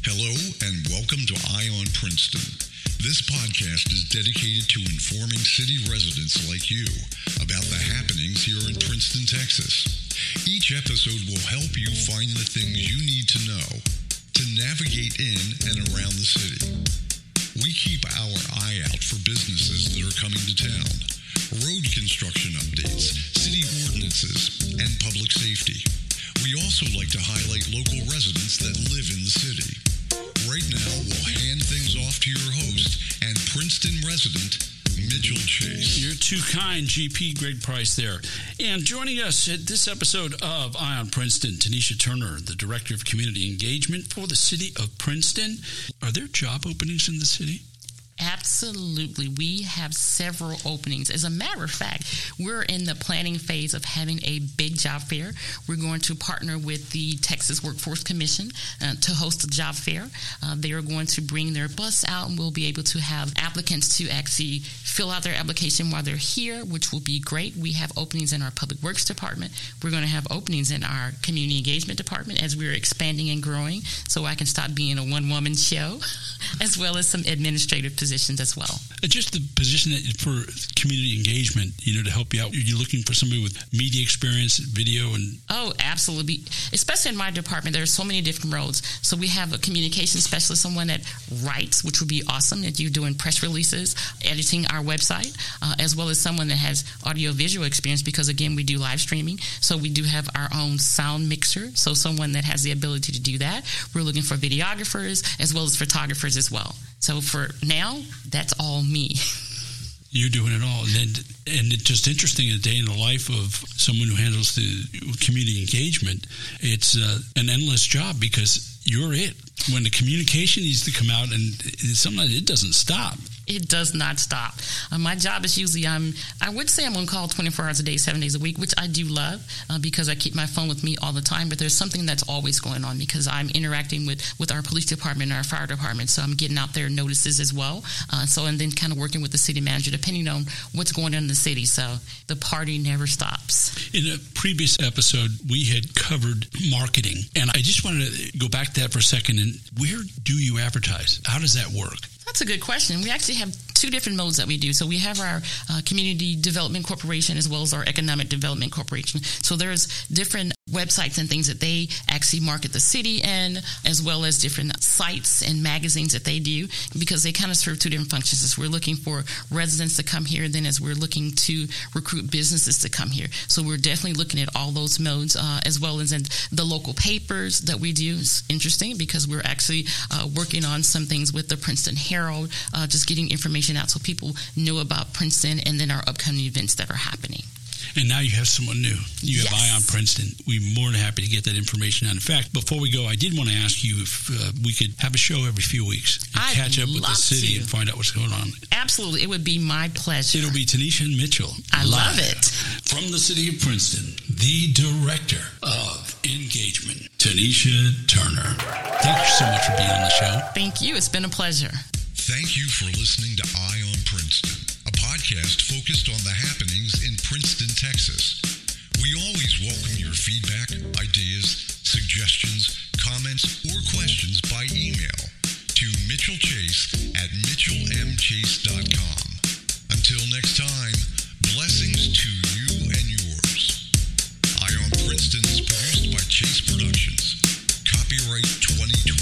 Hello and welcome to Eye on Princeton. This podcast is dedicated to informing city residents like you about the happenings here in Princeton, Texas. Each episode will help you find the things you need to know to navigate in and around the city. We keep our eye out for businesses that are coming to town, road construction updates, city ordinances, and public safety. We also like to highlight local residents that live in the city. Right now, we'll hand things off to your host and Princeton resident, Mitchell Chase. You're too kind, GP Greg Price there. And joining us at this episode of Eye on Princeton, Tenishea Turner, the Director of Community Engagement for the City of Princeton. Are there job openings in the city? Absolutely. We have several openings. As a matter of fact, we're in the planning phase of having a big job fair. We're going to partner with the Texas Workforce Commission uh, to host a job fair. Uh, they are going to bring their bus out and we'll be able to have applicants to actually fill out their application while they're here, which will be great. We have openings in our Public Works Department. We're going to have openings in our Community Engagement Department as we're expanding and growing so I can stop being a one woman show, as well as some administrative positions as well. Uh, just the position that for community engagement, you know, to help you out. You're looking for somebody with media experience, video, and oh, absolutely. Especially in my department, there are so many different roles. So we have a communication specialist, someone that writes, which would be awesome. That you're doing press releases, editing our website, uh, as well as someone that has audio visual experience. Because again, we do live streaming, so we do have our own sound mixer. So someone that has the ability to do that. We're looking for videographers as well as photographers as well. So for now, that's all me. You're doing it all, and then, and it's just interesting a day in the life of someone who handles the community engagement. It's uh, an endless job because you're it. When the communication needs to come out, and sometimes it doesn't stop it does not stop. Uh, my job is usually I'm I would say I'm on call 24 hours a day, seven days a week, which I do love uh, because I keep my phone with me all the time. But there's something that's always going on because I'm interacting with with our police department and our fire department, so I'm getting out there notices as well. Uh, so and then kind of working with the city manager depending on what's going on in the city. So the party never stops. In a previous episode, we had covered marketing, and I just wanted to go back to that for a second. And where do you advertise? How does that work? That's a good question. We actually have two different modes that we do. So we have our uh, Community Development Corporation as well as our Economic Development Corporation. So there's different websites and things that they actually market the city in, as well as different sites and magazines that they do, because they kind of serve two different functions. As we're looking for residents to come here, then as we're looking to recruit businesses to come here. So we're definitely looking at all those modes, uh, as well as in the local papers that we do. It's interesting because we're actually uh, working on some things with the Princeton Herald Herald, uh, just getting information out so people know about Princeton and then our upcoming events that are happening. And now you have someone new. You have yes. Eye on Princeton. We're more than happy to get that information out. In fact, before we go, I did want to ask you if uh, we could have a show every few weeks and I'd catch up with the city to. and find out what's going on. Absolutely. It would be my pleasure. It'll be Tenishea and Mitchell. I love it. From the city of Princeton, the director of engagement, Tenishea Turner. Thank you so much for being on the show. Thank you. It's been a pleasure. Thank you for listening to Eye on Princeton, a podcast focused on the happenings in Princeton, Texas. We always welcome your feedback, ideas, suggestions, comments, or questions by email to Mitchell Chase at mitchellmchase.com. Until next time, blessings to you and yours. Eye on Princeton is produced by Chase Productions. Copyright 2020.